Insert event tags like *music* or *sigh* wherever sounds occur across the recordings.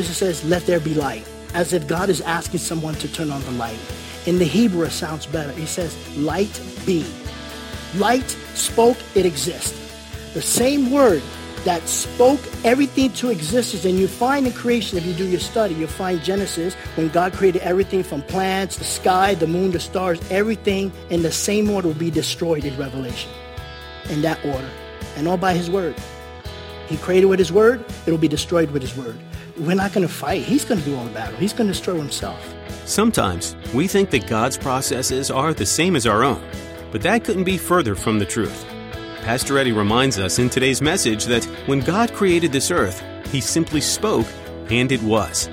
English, it says, let there be light, as if God is asking someone to turn on the light. In the Hebrew, it sounds better. He says, light be. Light spoke, it exists. The same word that spoke everything to existence. And you find in creation, if you do your study, you'll find Genesis, when God created everything from plants, the sky, the moon, the stars, everything in the same order will be destroyed in Revelation. In that order. And all by his word. He created with his word, it'll be destroyed with his word. We're not going to fight. He's going to do all the battle. He's going to destroy himself. Sometimes we think that God's processes are the same as our own, but that couldn't be further from the truth. Pastor Eddie reminds us in today's message that when God created this earth, he simply spoke, and it was.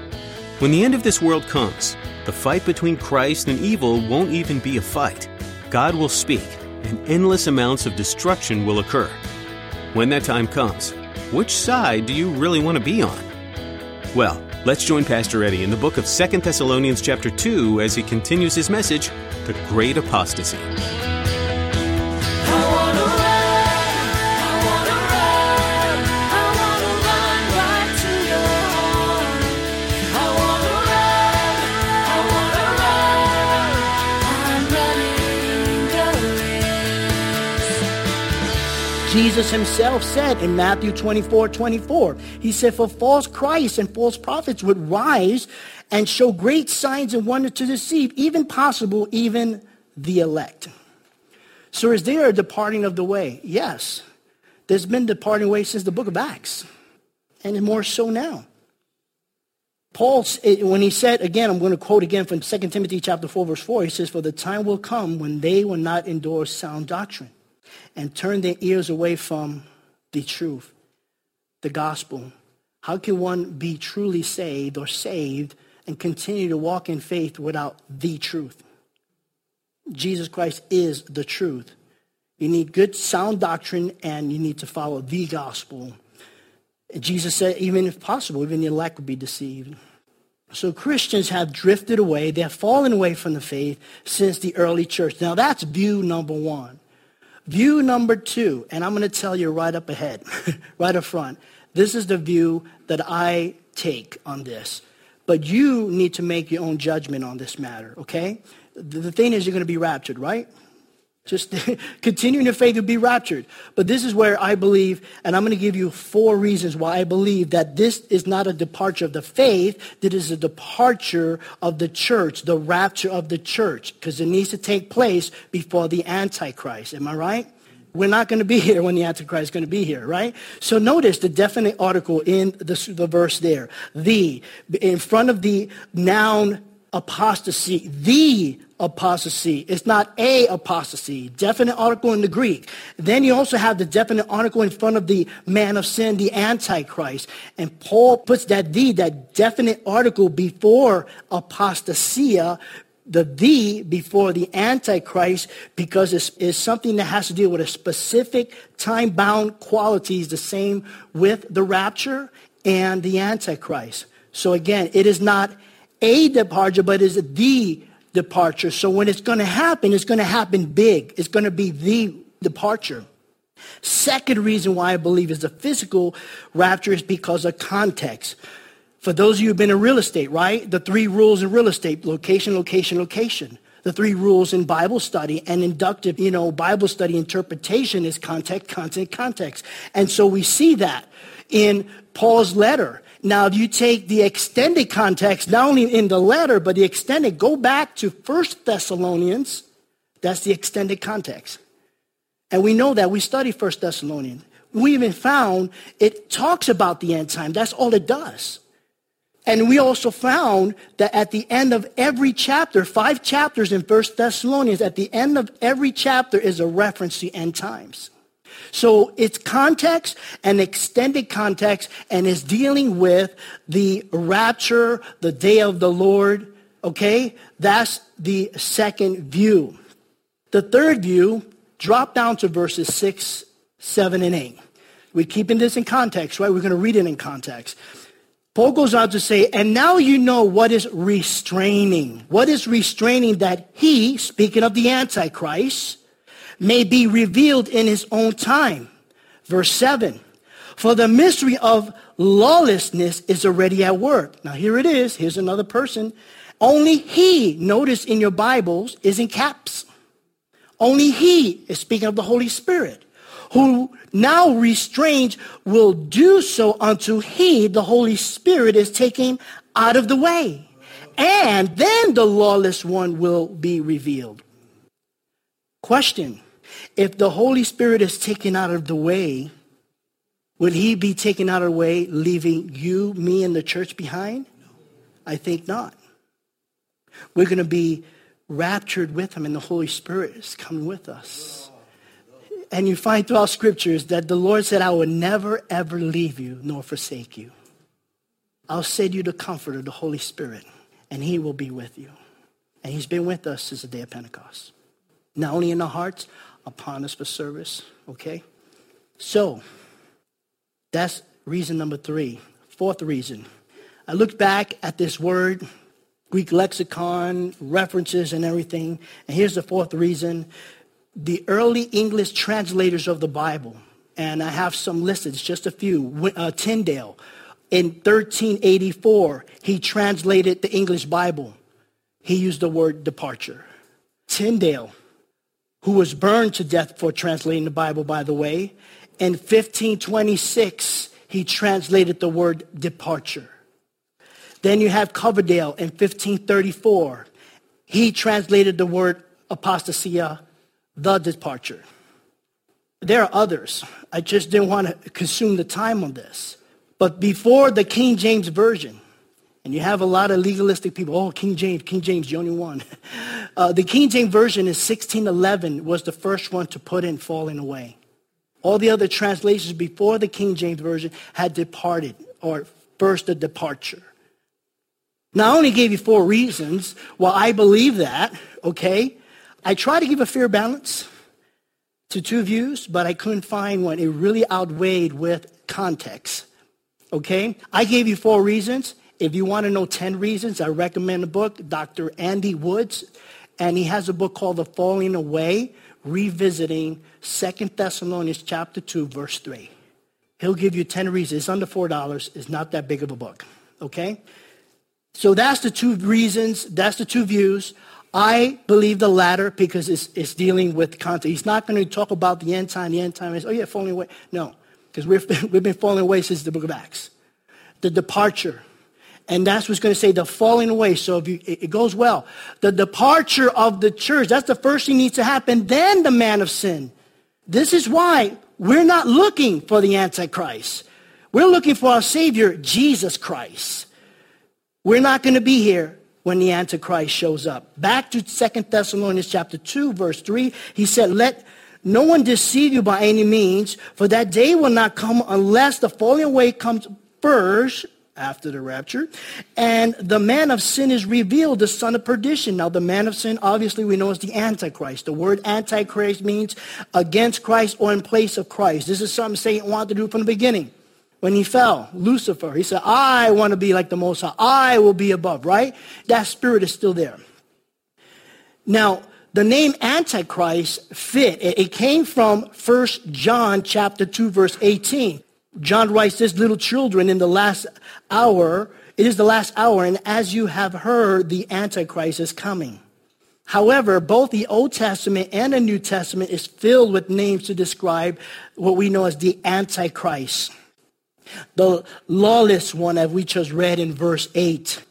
When the end of this world comes, the fight between Christ and evil won't even be a fight. God will speak, and endless amounts of destruction will occur. When that time comes, which side do you really want to be on? Well, let's join Pastor Eddie in the book of 2 Thessalonians chapter 2 as he continues his message, The Great Apostasy. Jesus himself said in Matthew 24, 24, he said, for false Christs and false prophets would rise and show great signs and wonders to deceive, even possible, even the elect. So is there a departing of the way? Yes. There's been departing way since the book of Acts, and more so now. Paul, when he said, again, I'm going to quote again from 2 Timothy chapter 4, verse 4, he says, For the time will come when they will not endure sound doctrine and turn their ears away from the truth, the gospel. How can one be truly saved or saved and continue to walk in faith without the truth? Jesus Christ is the truth. You need good sound doctrine and you need to follow the gospel. Jesus said, even if possible, even the elect would be deceived. So Christians have drifted away. They have fallen away from the faith since the early church. Now that's view number one. View number two, and I'm going to tell you right up ahead, *laughs* right up front. This is the view that I take on this. But you need to make your own judgment on this matter, okay? The, thing is, you're going to be raptured, right? Just *laughs* continuing your faith to be raptured. But this is where I believe, and I'm going to give you four reasons why I believe that this is not a departure of the faith, that is a departure of the church, the rapture of the church, because it needs to take place before the Antichrist. Am I right? We're not going to be *laughs* here when the Antichrist is going to be here, right? So notice the definite article in the, the verse there. The, in front of the noun apostasy, the apostasy. It's not a apostasy. Definite article in the Greek. Then you also have the definite article in front of the man of sin, the Antichrist. And Paul puts that the, that definite article before apostasia, the the before the Antichrist because it's, it's something that has to deal with a specific time-bound qualities, the same with the rapture and the Antichrist. So again, it is not a departure, but is the departure. So when it's going to happen, it's going to happen big. It's going to be the departure. Second reason why I believe is the physical rapture is because of context. For those of you who've been in real estate, right? The three rules in real estate, location, location, location. The three rules in Bible study and inductive, you know, Bible study interpretation is context, content, context. And so we see that in Paul's letter. Now, if you take the extended context, not only in the letter, but the extended, go back to First Thessalonians. That's the extended context. And we know that. We study First Thessalonians. We even found it talks about the end time. That's all it does. And we also found that at the end of every chapter, five chapters in First Thessalonians, at the end of every chapter is a reference to end times. So it's context and extended context and is dealing with the rapture, the day of the Lord. Okay? That's the second view. The third view, drop down to verses 6, 7, and 8. We're keeping this in context, right? We're going to read it in context. Paul goes on to say, and now you know what is restraining. What is restraining that he, speaking of the Antichrist, may be revealed in his own time. Verse 7. For the mystery of lawlessness is already at work. Now here it is. Here's another person. Only he, notice in your Bibles, is in caps. Only he is speaking of the Holy Spirit who now restrained will do so until he, the Holy Spirit, is taken out of the way. And then the lawless one will be revealed. Question. If the Holy Spirit is taken out of the way, will he be taken out of the way, leaving you, me, and the church behind? I think not. We're going to be raptured with him, and the Holy Spirit is coming with us and you find throughout scriptures that the Lord said, I will never, ever leave you nor forsake you. I'll send you the comforter, the Holy Spirit, and he will be with you. And he's been with us since the day of Pentecost. Not only in our hearts, upon us for service, okay? So, that's reason number three. Fourth reason. I looked back at this word, Greek lexicon, references, and everything. And here's the fourth reason the early English translators of the Bible, and I have some listed, just a few. Uh, Tyndale, in 1384, he translated the English Bible. He used the word departure. Tyndale, who was burned to death for translating the Bible, by the way, in 1526, he translated the word departure. Then you have Coverdale in 1534. He translated the word apostasia the departure. There are others. I just didn't want to consume the time on this. But before the King James Version, and you have a lot of legalistic people, oh, King James, King James, the only one. *laughs* Uh, the King James Version in 1611 was the first one to put in falling away. All the other translations before the King James Version had departed, or first the departure. Now, I only gave you four reasons why I believe that, okay? I try to give a fair balance to two views, but I couldn't find one. It really outweighed with context. Okay? I gave you four reasons. If you want to know 10 reasons, I recommend a book, Dr. Andy Woods, and he has a book called The Falling Away, Revisiting Second Thessalonians chapter 2, verse 3. He'll give you 10 reasons. It's under $4. It's not that big of a book. Okay? So that's the two reasons. That's the two views. I believe the latter because it's, it's dealing with content. He's not going to talk about the end time, the end time is, oh yeah, falling away. No, because we've, *laughs* we've been falling away since the book of Acts. The departure. And that's what's going to say the falling away. So if you, it, goes well. The departure of the church, that's the first thing needs to happen. Then the man of sin. This is why we're not looking for the Antichrist. We're looking for our Savior, Jesus Christ. We're not going to be here when the Antichrist shows up. Back to Second Thessalonians chapter 2, verse 3, he said, Let no one deceive you by any means, for that day will not come unless the falling away comes first after the rapture, and the man of sin is revealed, the son of perdition. Now, the man of sin, obviously, we know is the Antichrist. The word Antichrist means against Christ or in place of Christ. This is something Satan wanted to do from the beginning when he fell, Lucifer, he said, I want to be like the Most High. I will be above, right? That spirit is still there. Now, the name Antichrist fit. It came from 1 John chapter 2, verse 18. John writes this, little children, in the last hour, it is the last hour, and as you have heard, the Antichrist is coming. However, both the Old Testament and the New Testament is filled with names to describe what we know as the Antichrist the lawless one that we just read in verse 8.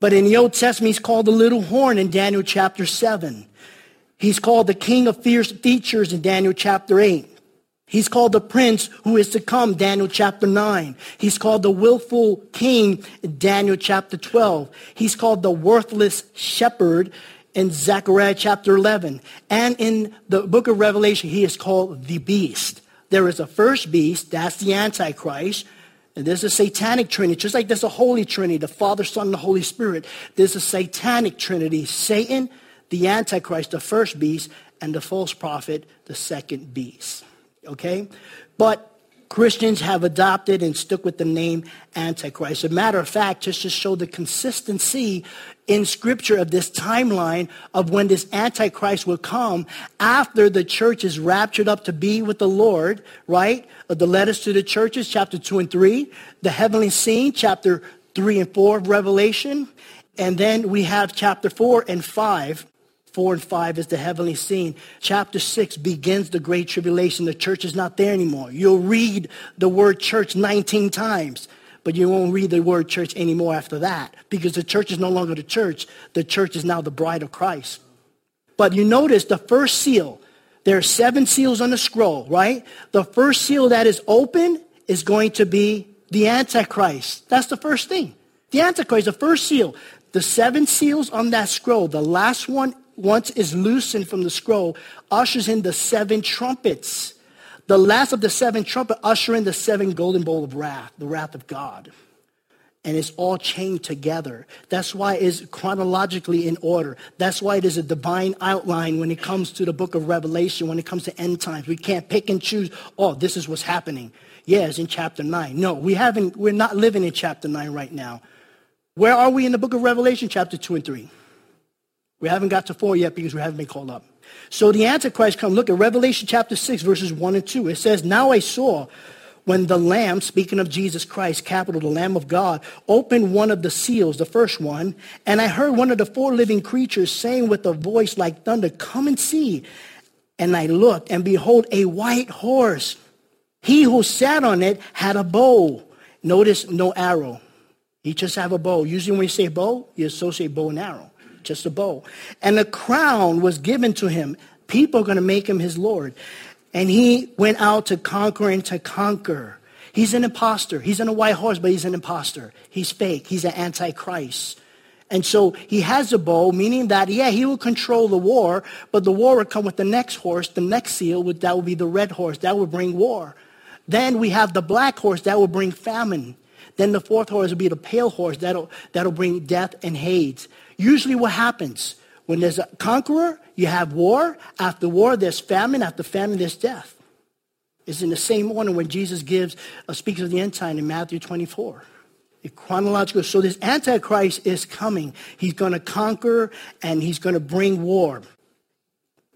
But in the Old Testament, he's called the little horn in Daniel chapter 7. He's called the king of fierce features in Daniel chapter 8. He's called the prince who is to come, Daniel chapter 9. He's called the willful king, Daniel chapter 12. He's called the worthless shepherd in Zechariah chapter 11. And in the book of Revelation, he is called the beast. There is a first beast, that's the Antichrist. And there's a satanic trinity, just like there's a holy trinity, the Father, Son, and the Holy Spirit. There's a satanic trinity, Satan, the Antichrist, the first beast, and the false prophet, the second beast. Okay? But Christians have adopted and stuck with the name Antichrist. As a matter of fact, just to show the consistency in Scripture of this timeline of when this Antichrist will come after the church is raptured up to be with the Lord, right? The letters to the churches, chapter 2 and 3. The heavenly scene, chapter 3 and 4 of Revelation. And then we have chapter 4 and 5 4 and 5 is the heavenly scene. Chapter 6 begins the great tribulation. The church is not there anymore. You'll read the word church 19 times, but you won't read the word church anymore after that because the church is no longer the church. The church is now the bride of Christ. But you notice the first seal, there are seven seals on the scroll, right? The first seal that is open is going to be the Antichrist. That's the first thing. The Antichrist, the first seal. The seven seals on that scroll, the last one once is loosened from the scroll, ushers in the seven trumpets. The last of the seven trumpets usher in the seven golden bowl of wrath, the wrath of God. And it's all chained together. That's why it's chronologically in order. That's why it is a divine outline when it comes to the book of Revelation, when it comes to end times. We can't pick and choose, oh, this is what's happening. Yes, in chapter 9. No, we haven't, we're not living in chapter 9 right now. Where are we in the book of Revelation, chapter 2 and 3? We haven't got to four yet because we haven't been called up. So the Antichrist come. Look at Revelation chapter 6, verses 1 and 2. It says, Now I saw when the Lamb, speaking of Jesus Christ, capital, the Lamb of God, opened one of the seals, the first one, and I heard one of the four living creatures saying with a voice like thunder, Come and see. And I looked, and behold, a white horse. He who sat on it had a bow. Notice no arrow. He just have a bow. Usually when you say bow, you associate bow and arrow just a bow. And a crown was given to him. People are going to make him his Lord. And he went out to conquer and to conquer. He's an impostor. He's on a white horse, but he's an impostor. He's fake. He's an antichrist. And so he has a bow, meaning that, yeah, he will control the war, but the war will come with the next horse, the next seal, that will be the red horse. That will bring war. Then we have the black horse, that will bring famine. Then the fourth horse will be the pale horse, that'll, that'll bring death and hate. Usually what happens? When there's a conqueror, you have war. After war, there's famine. After famine, there's death. It's in the same order when Jesus gives, uh, speaks of the end time in Matthew 24. chronological. So this Antichrist is coming. He's going to conquer and he's going to bring war.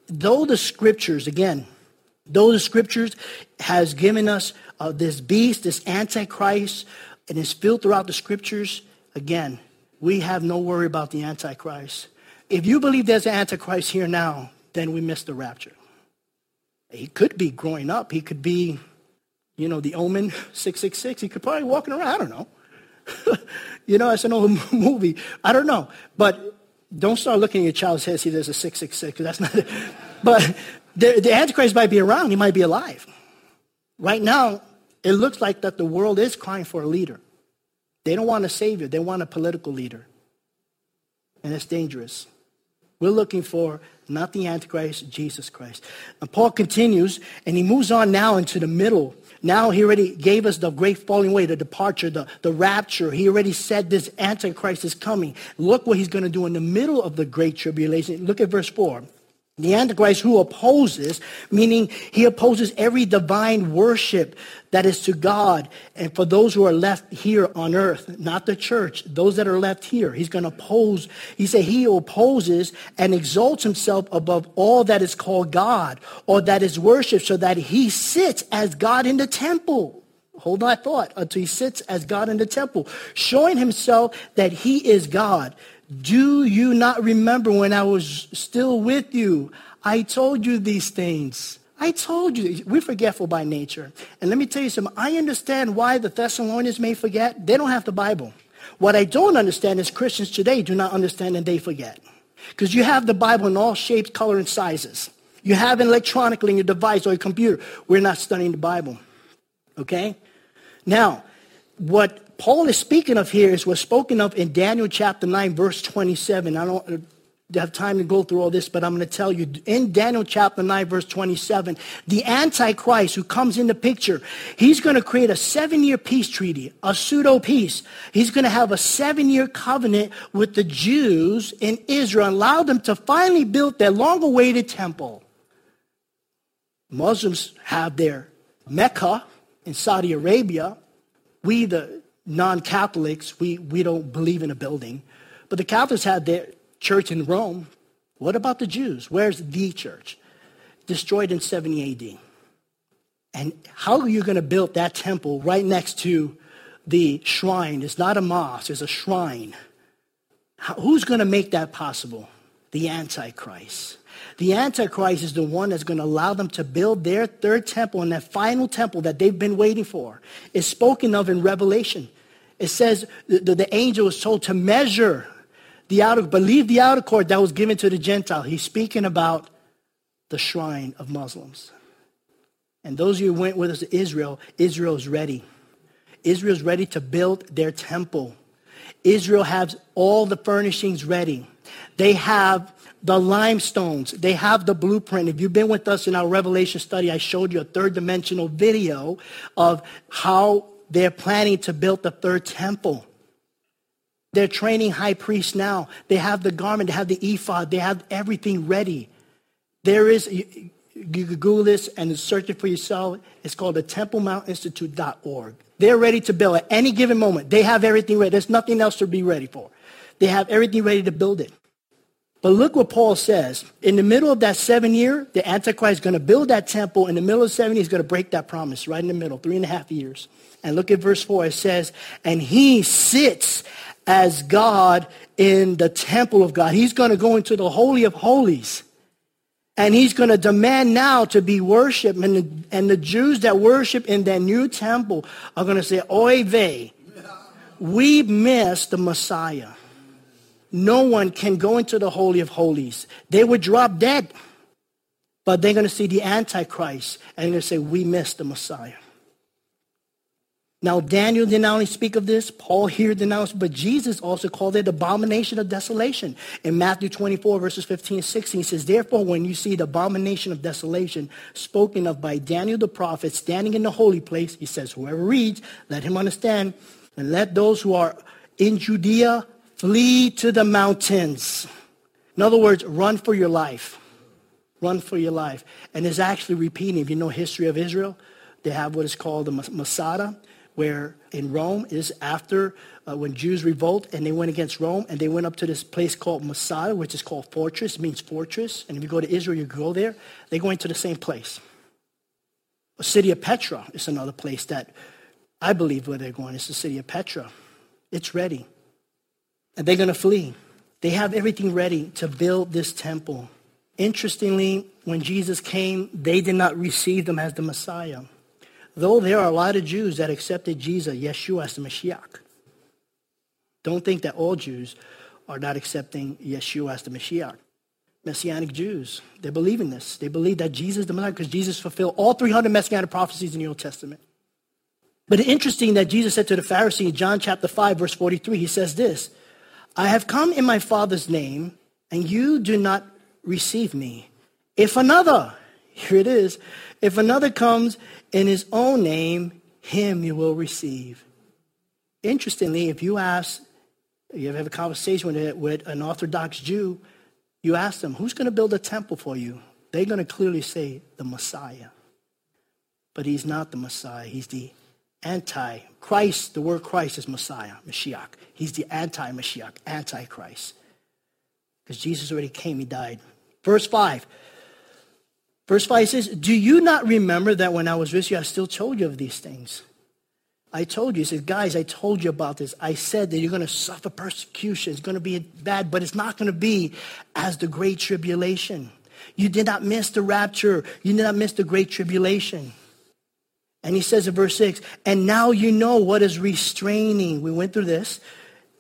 Though the scriptures, again, though the scriptures has given us uh, this beast, this Antichrist, and it's filled throughout the scriptures, again, we have no worry about the Antichrist. If you believe there's an Antichrist here now, then we missed the rapture. He could be growing up. He could be, you know, the Omen 666. He could probably walking around. I don't know. *laughs* you know, it's an old *laughs* movie. I don't know. But don't start looking at your child's head see there's a 666. That's not it. *laughs* But the, the Antichrist might be around. He might be alive. Right now, it looks like that the world is crying for a leader. They don't want a savior, they want a political leader. And it's dangerous. We're looking for not the Antichrist, Jesus Christ. And Paul continues, and he moves on now into the middle. Now he already gave us the great falling away, the departure, the, the rapture. He already said this Antichrist is coming. Look what he's going to do in the middle of the great tribulation. Look at verse 4. The Antichrist who opposes, meaning he opposes every divine worship that is to God and for those who are left here on earth, not the church, those that are left here. He's going to oppose. He said he opposes and exalts himself above all that is called God or that is worshiped so that he sits as God in the temple. Hold that thought until he sits as God in the temple, showing himself that he is God. Do you not remember when I was still with you? I told you these things. I told you. We're forgetful by nature. And let me tell you something. I understand why the Thessalonians may forget. They don't have the Bible. What I don't understand is Christians today do not understand and they forget. Because you have the Bible in all shapes, color, and sizes. You have it electronically in your device or your computer. We're not studying the Bible. Okay? Now, what Paul is speaking of here is what's spoken of in Daniel chapter 9, verse 27. I don't, have time to go through all this, but I'm going to tell you in Daniel chapter 9, verse 27, the Antichrist who comes in the picture, he's going to create a seven year peace treaty, a pseudo peace. He's going to have a seven year covenant with the Jews in Israel and allow them to finally build their long awaited temple. Muslims have their Mecca in Saudi Arabia. We, the non Catholics, we, we don't believe in a building. But the Catholics had their church in Rome. What about the Jews? Where's the church? Destroyed in 70 AD. And how are you going to build that temple right next to the shrine? It's not a mosque, it's a shrine. How, who's going to make that possible? The Antichrist. The Antichrist is the one that's going to allow them to build their third temple and that final temple that they've been waiting for. Is spoken of in Revelation. It says the, the, angel was told to measure the outer, believe the outer court that was given to the Gentile. He's speaking about the shrine of Muslims. And those of you who went with us to Israel, Israel is ready. Israel is ready to build their temple. Israel has all the furnishings ready. They have the limestones. They have the blueprint. If you've been with us in our Revelation study, I showed you a third dimensional video of how they're planning to build the third temple. They're training high priests now. They have the garment, they have the ephod, they have everything ready. There is, you, you Google this and search it for yourself. It's called the TempleMountInstitute.org. They're ready to build at any given moment. They have everything ready. There's nothing else to be ready for. They have everything ready to build it. But look what Paul says. In the middle of that seven year, the Antichrist is going to build that temple. In the middle of seven, he's going to break that promise right in the middle, three and a half years. And look at verse 4. It says, And he sits as God in the temple of God. He's going to go into the Holy of Holies. And he's going to demand now to be worshiped. And the, and the Jews that worship in that new temple are going to say, Oy vey, we missed the Messiah. No one can go into the Holy of Holies. They would drop dead. But they're going to see the Antichrist and they're going to say, we missed the Messiah. Now, Daniel did not only speak of this, Paul here denounced, but Jesus also called it abomination of desolation. In Matthew 24, verses 15 and 16, he says, Therefore, when you see the abomination of desolation spoken of by Daniel the prophet standing in the holy place, he says, Whoever reads, let him understand, and let those who are in Judea flee to the mountains. In other words, run for your life. Run for your life. And it's actually repeating. If you know history of Israel, they have what is called the Masada where in Rome is after uh, when Jews revolt and they went against Rome and they went up to this place called Masada, which is called fortress, means fortress. And if you go to Israel, you go there, they go into the same place. The city of Petra is another place that I believe where they're going. It's the city of Petra. It's ready. And they're going to flee. They have everything ready to build this temple. Interestingly, when Jesus came, they did not receive them as the Messiah though there are a lot of Jews that accepted Jesus, Yeshua, as the Mashiach. Don't think that all Jews are not accepting Yeshua as the Mashiach. Messianic Jews, they believe in this. They believe that Jesus the Messiah because Jesus fulfilled all 300 Messianic prophecies in the Old Testament. But it's interesting that Jesus said to the Pharisee in John chapter 5, verse 43, he says this, I have come in my Father's name, and you do not receive me. If another, here it is, if another comes in his own name, him you will receive. Interestingly, if you ask, you have a conversation with, with an Orthodox Jew, you ask them, who's going to build a temple for you? They're going to clearly say, the Messiah. But he's not the Messiah. He's the anti Christ. The word Christ is Messiah, Mashiach. He's the anti Mashiach, anti Christ. Because Jesus already came, he died. Verse 5 Verse 5 says, Do you not remember that when I was with you, I still told you of these things? I told you, he said, guys, I told you about this. I said that you're going to suffer persecution. It's going to be bad, but it's not going to be as the great tribulation. You did not miss the rapture. You did not miss the great tribulation. And he says in verse 6, and now you know what is restraining. We went through this.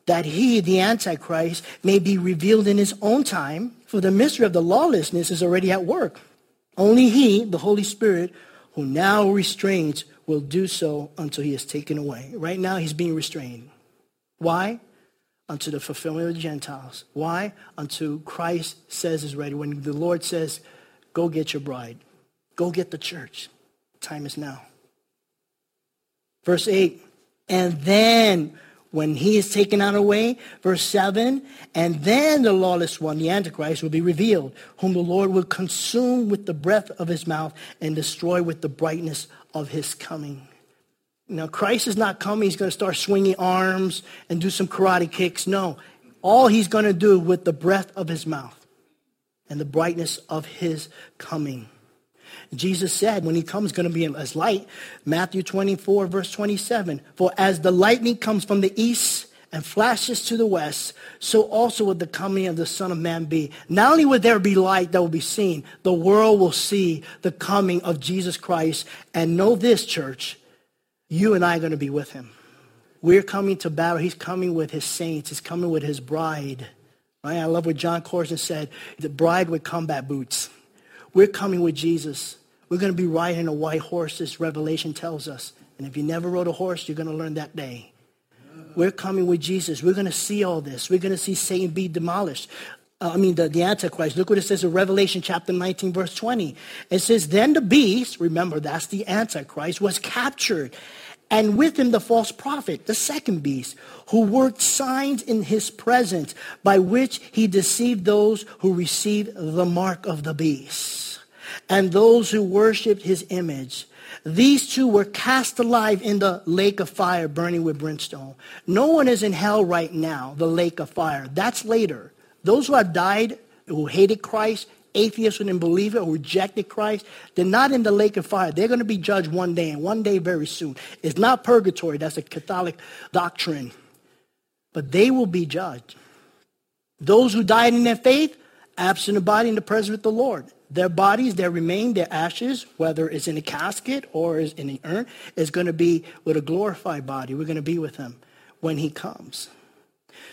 That he, the Antichrist, may be revealed in his own time, for the mystery of the lawlessness is already at work. Only he, the Holy Spirit, who now restrains, will do so until he is taken away. Right now, he's being restrained. Why? unto the fulfillment of the Gentiles. Why? Unto Christ says is ready. When the Lord says, go get your bride, go get the church. Time is now. Verse 8, and then when he is taken out away, verse 7, and then the lawless one, the Antichrist, will be revealed, whom the Lord will consume with the breath of his mouth and destroy with the brightness of his coming. Now, Christ is not coming, he's going to start swinging arms and do some karate kicks. No, all he's going to do with the breath of his mouth and the brightness of his coming. Jesus said when he comes going to be as light. Matthew 24, verse 27. For as the lightning comes from the east and flashes to the west, so also will the coming of the Son of Man be. Not only will there be light that will be seen, the world will see the coming of Jesus Christ. And know this, church, you and I are going to be with him. We're coming to battle. He's coming with his saints. He's coming with his bride. Right? I love what Jon Courson said. The bride with combat boots. We're coming with Jesus. We're going to be riding a white horse, this Revelation tells us. And if you never rode a horse, you're going to learn that day. We're coming with Jesus. We're going to see all this. We're going to see Satan be demolished. Uh, I mean, the, the Antichrist. Look what it says in Revelation chapter 19, verse 20. It says, Then the beast, remember that's the Antichrist, was captured. And with him the false prophet, the second beast, who worked signs in his presence by which he deceived those who received the mark of the beast and those who worshiped his image. These two were cast alive in the lake of fire burning with brimstone. No one is in hell right now, the lake of fire. That's later. Those who have died, who hated Christ, atheists who didn't believe it, who rejected Christ, they're not in the lake of fire. They're going to be judged one day, and one day very soon. It's not purgatory. That's a Catholic doctrine. But they will be judged. Those who died in their faith, absent of body in the presence of the Lord. Their bodies, their remain, their ashes, whether it's in a casket or is in an urn, is going to be with a glorified body. We're going to be with him when he comes.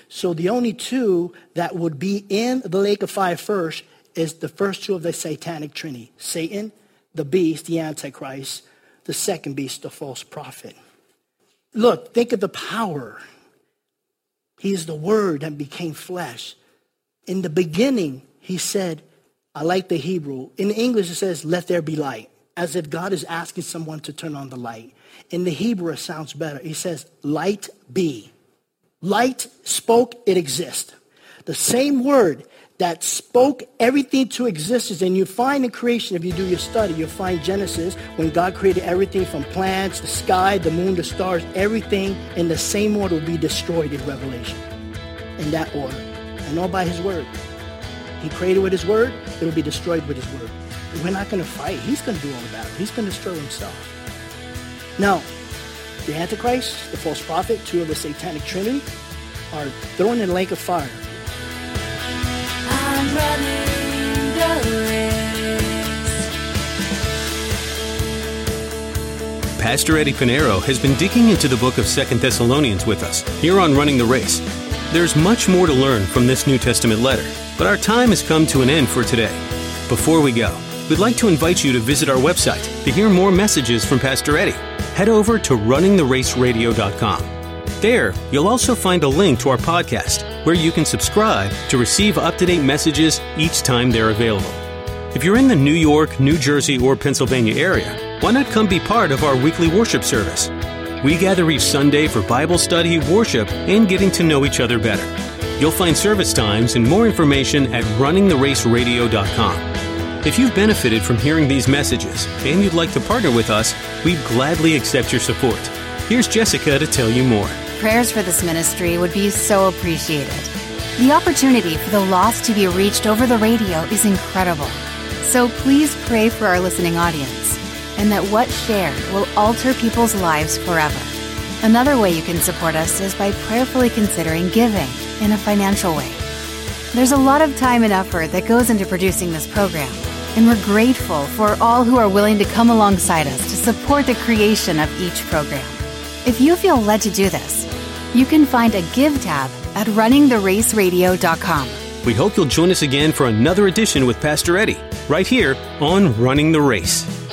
So the only two that would be in the lake of fire first is the first two of the satanic trinity. Satan, the beast, the antichrist, the second beast, the false prophet. Look, think of the power. He is the word that became flesh. In the beginning, he said, I like the Hebrew. In English, it says, let there be light, as if God is asking someone to turn on the light. In the Hebrew, it sounds better. He says, light be. Light spoke, it exists. The same word that spoke everything to existence. And you find in creation, if you do your study, you'll find Genesis, when God created everything from plants, the sky, the moon, the stars, everything in the same order will be destroyed in Revelation. In that order. And all by his word. He created with his word, it will be destroyed with his word. We're not going to fight. He's going to do all the battle. He's going to destroy himself. Now, the Antichrist, the false prophet, two of the satanic trinity, are thrown in a lake of fire. Pastor Eddie Pinero has been digging into the book of Second Thessalonians with us here on Running the Race. There's much more to learn from this New Testament letter, but our time has come to an end for today. Before we go, we'd like to invite you to visit our website to hear more messages from Pastor Eddie. Head over to runningtheraceradio.com. There, you'll also find a link to our podcast where you can subscribe to receive up to date messages each time they're available. If you're in the New York, New Jersey, or Pennsylvania area, why not come be part of our weekly worship service? We gather each Sunday for Bible study, worship, and getting to know each other better. You'll find service times and more information at runningtheraceradio.com. If you've benefited from hearing these messages and you'd like to partner with us, we'd gladly accept your support. Here's Jessica to tell you more. Prayers for this ministry would be so appreciated. The opportunity for the lost to be reached over the radio is incredible. So please pray for our listening audience and that what shared will alter people's lives forever. Another way you can support us is by prayerfully considering giving in a financial way. There's a lot of time and effort that goes into producing this program, and we're grateful for all who are willing to come alongside us to support the creation of each program. If you feel led to do this, you can find a Give tab at runningtheraceradio.com. We hope you'll join us again for another edition with Pastor Eddie, right here on Running the Race.